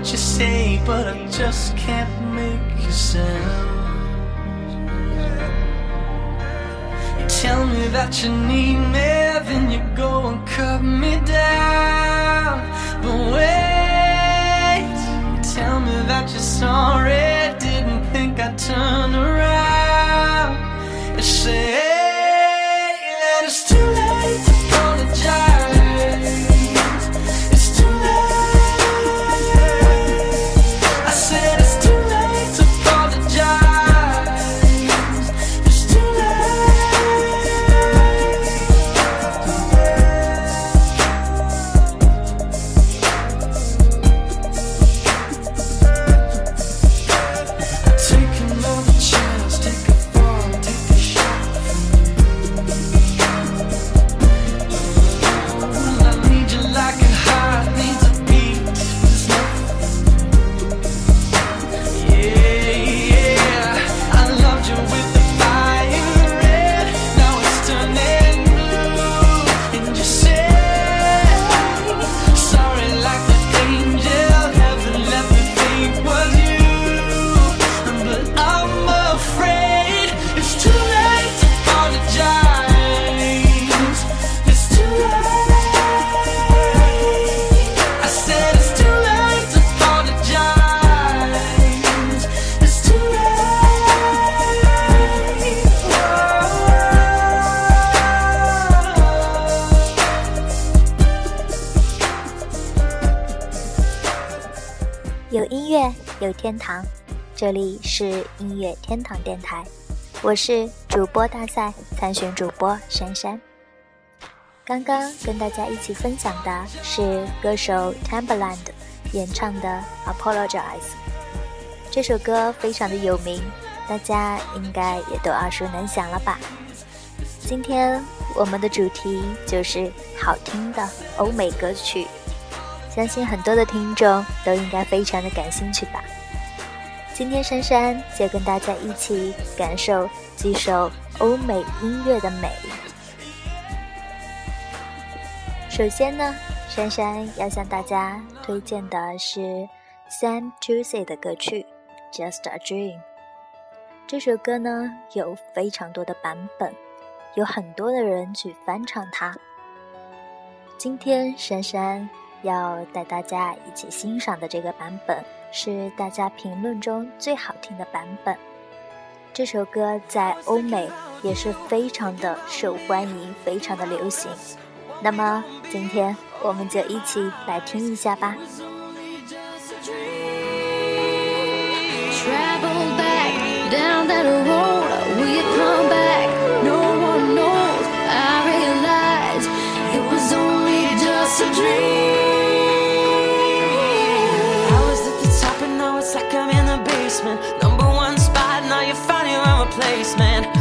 what you say, but I just can't make a sound. You tell me that you need me, then you go and cut me down. 天堂，这里是音乐天堂电台，我是主播大赛参选主播珊珊。刚刚跟大家一起分享的是歌手 Timbaland 演唱的《Apologize》，这首歌非常的有名，大家应该也都耳熟能详了吧？今天我们的主题就是好听的欧美歌曲。相信很多的听众都应该非常的感兴趣吧。今天珊珊就跟大家一起感受几首欧美音乐的美。首先呢，珊珊要向大家推荐的是 Sam Juicy 的歌曲《Just a Dream》。这首歌呢有非常多的版本，有很多的人去翻唱它。今天珊珊。要带大家一起欣赏的这个版本是大家评论中最好听的版本。这首歌在欧美也是非常的受欢迎，非常的流行。那么今天我们就一起来听一下吧。Man.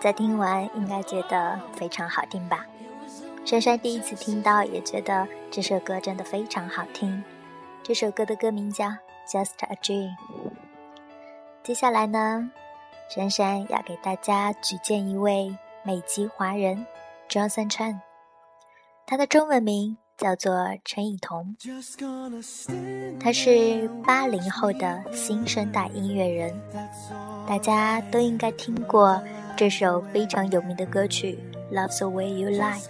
在听完应该觉得非常好听吧？珊珊第一次听到也觉得这首歌真的非常好听。这首歌的歌名叫《Just a Dream》。接下来呢，珊珊要给大家举荐一位美籍华人 Johnson Chen，他的中文名叫做陈以桐，他是八零后的新生代音乐人，大家都应该听过这首非常有名的歌曲《Love the Way You Lie》。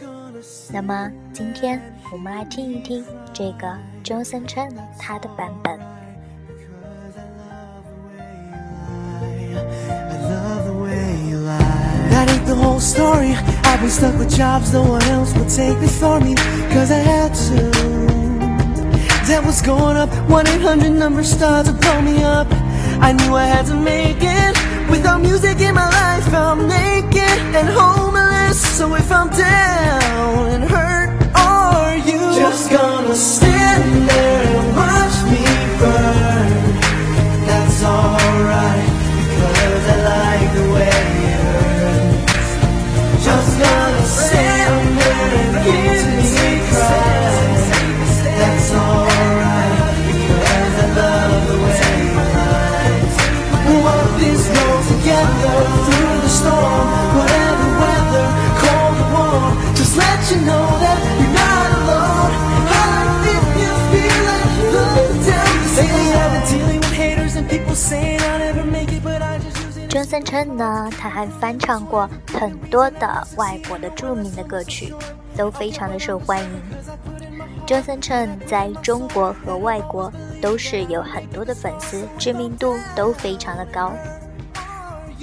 那么今天我们来听一听这个 Johnson Chen 他的版本。 I love the way you lie. That ain't the whole story. I've been stuck with jobs no one else would take before me. Cause I had to. Debt was going up, 1 800 number started to blow me up. I knew I had to make it. Without music in my life, I'm naked and homeless. So if I'm down and hurt, are you just gonna stand there and watch me burn? That's alright, use it. Johnson Chen 呢，他还翻唱过很多的外国的著名的歌曲，都非常的受欢迎。Johnson 在中国和外国都是有很多的粉丝，知名度都非常的高。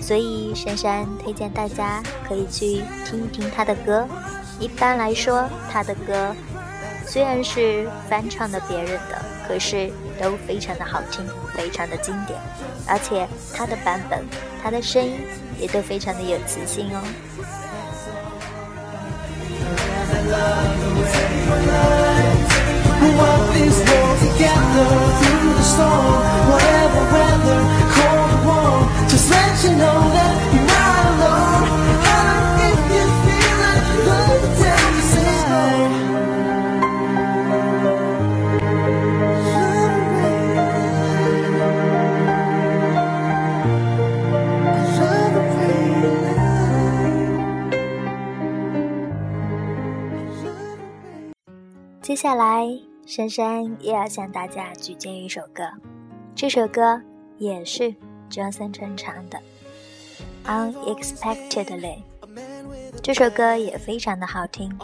所以珊珊推荐大家可以去听一听他的歌。一般来说，他的歌虽然是翻唱的别人的，可是都非常的好听，非常的经典，而且他的版本，他的声音也都非常的有磁性哦。接下来，珊珊又要向大家举荐一首歌，这首歌也是 Johnson 唱的《Unexpectedly》。这首歌也非常的好听，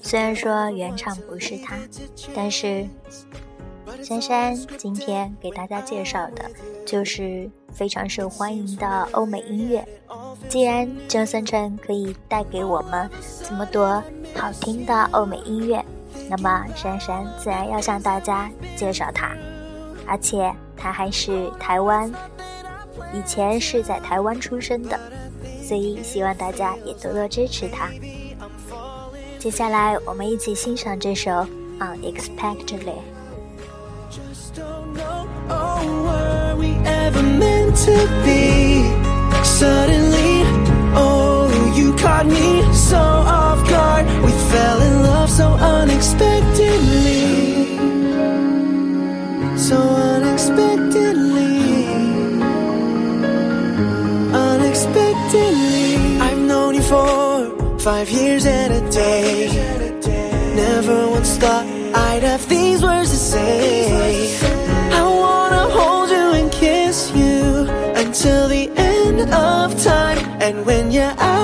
虽然说原唱不是他，但是珊珊今天给大家介绍的就是非常受欢迎的欧美音乐。既然 Johnson 可以带给我们这么多好听的欧美音乐，那么珊珊自然要向大家介绍他，而且他还是台湾，以前是在台湾出生的，所以希望大家也多多支持他。接下来我们一起欣赏这首《Unexpectedly》。just don't know. Oh, were we ever meant to be? Suddenly, oh, you caught me so five years and a day. Never once thought I'd have these words to say. I wanna hold you and kiss you until the end of time. And when you're out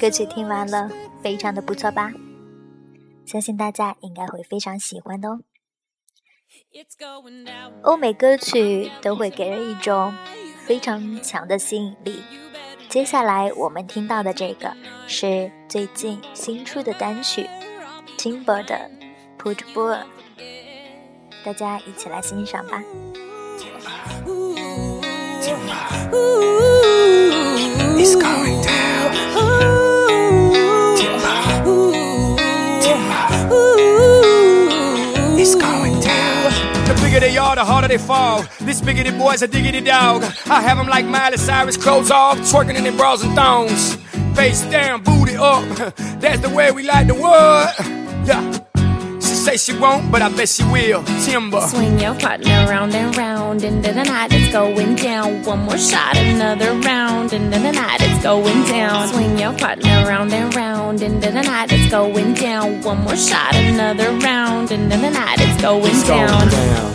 歌曲听完了，非常的不错吧？相信大家应该会非常喜欢的哦。欧美歌曲都会给人一种非常强的吸引力。接下来我们听到的这个是最近新出的单曲 Timber 的《Put Bull》，大家一起来欣赏吧。They are, the harder they fall. This biggity boy's a diggity dog. I have have 'em like Miley Cyrus, clothes off, twerking in their bras and thongs. Face down, booty up. That's the way we like the world. Yeah. She say she won't, but I bet she will. Timber. Swing your partner round and round into the night it's going down. One more shot, another round into the night it's going down. Swing your partner round and round into the night it's going down. One more shot, another round into the night it's going It's going down.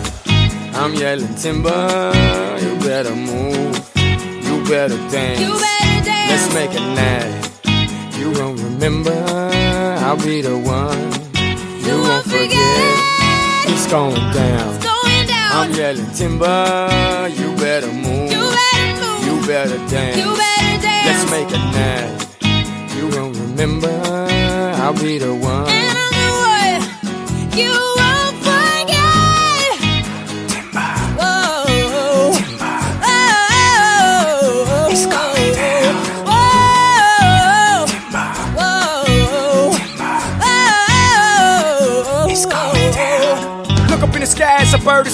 I'm yelling timber. You better move. You better dance. You better dance. Let's make a night. You won't remember. I'll be the one. You, won't forget. It's going down. Going down. I'm yelling timber. You better move. you better move. You better dance. You better dance. Let's make a night. You won't remember. I'll be the one. And I'm the one you won't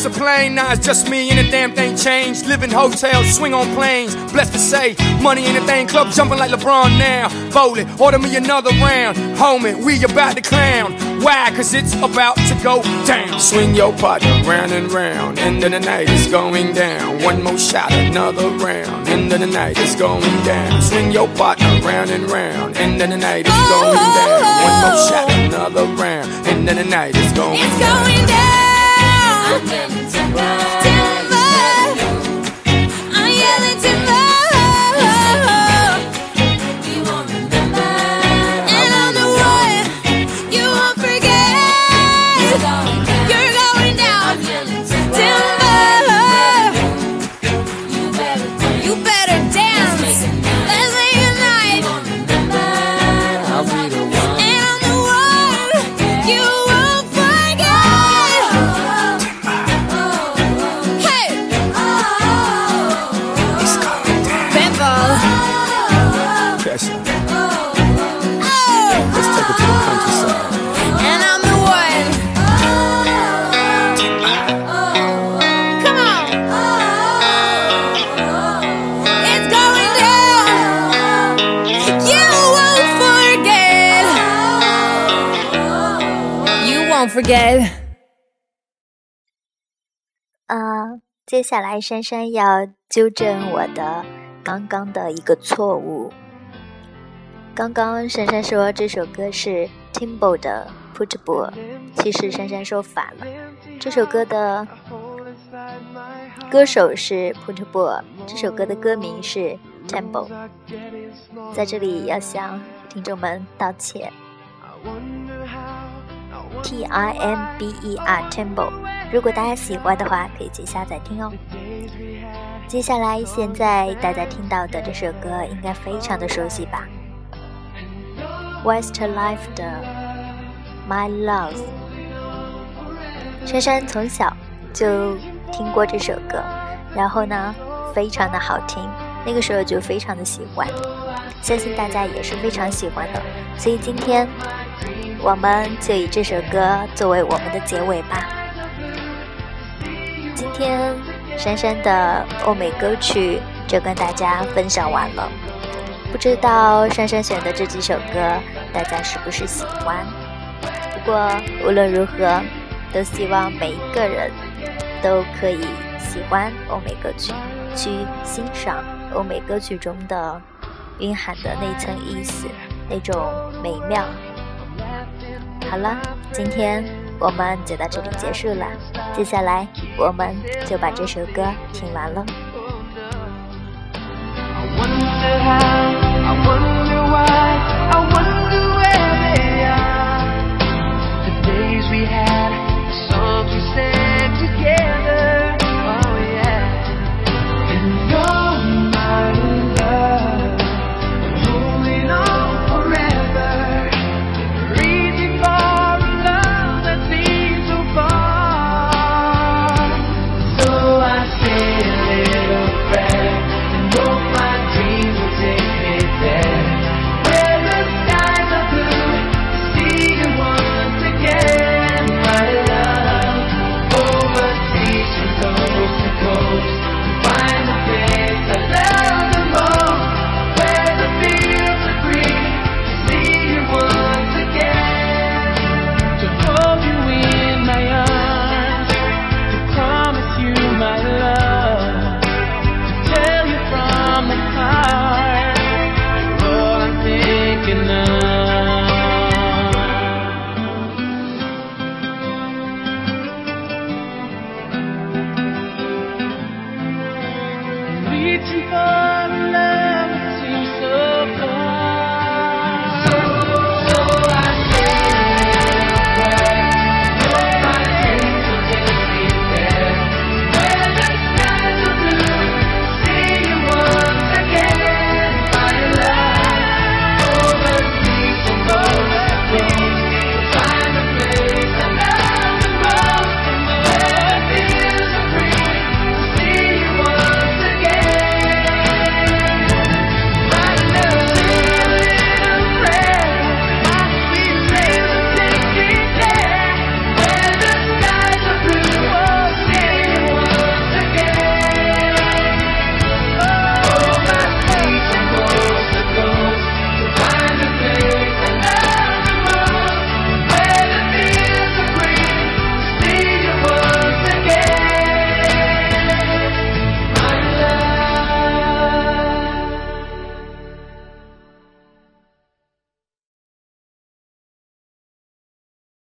it's a bird, it's a plane. Now it's just me and the damn thing changed. Live in hotels, swing on planes. Blessed to say, money in the thing, club jumping like LeBron now. Bowling, order me another round. Homie, we about to clown. Why? Cause it's about to go down. Swing your partner round and round. End of the night is going down. One more shot, another round. End of the night is going down. Swing your partner round and round. End of the night is going down. One more shot, another round. End of the night is going It's down. going down. Timber. Timber. Timber. Forget. 呃，接下来珊珊要纠正我的刚刚的一个错误。刚刚珊珊说这首歌是 Timbo 的 Put Bull，其实珊珊说反了，这首歌的歌手是 Put Bull，这首歌的歌名是 Timbo。在这里要向听众们道歉，T I M B E R Tempo。如果大家喜欢的话，可以去下载听哦。接下来，现在大家听到的这首歌应该非常的熟悉吧？Westlife 的 My Love》。珊珊从小就听过这首歌，然后呢，非常的好听，那个时候就非常的喜欢，相信大家也是非常喜欢的。所以今天我们就以这首歌作为我们的结尾吧。今天珊珊的欧美歌曲就跟大家分享完了，不知道珊珊选的这几首歌大家是不是喜欢？不过无论如何。都希望每一个人都可以喜欢欧美歌曲，去欣赏欧美歌曲中的蕴含的那层意思，那种美妙。好了，今天我们就到这里结束了。接下来我们就把这首歌听完了。we have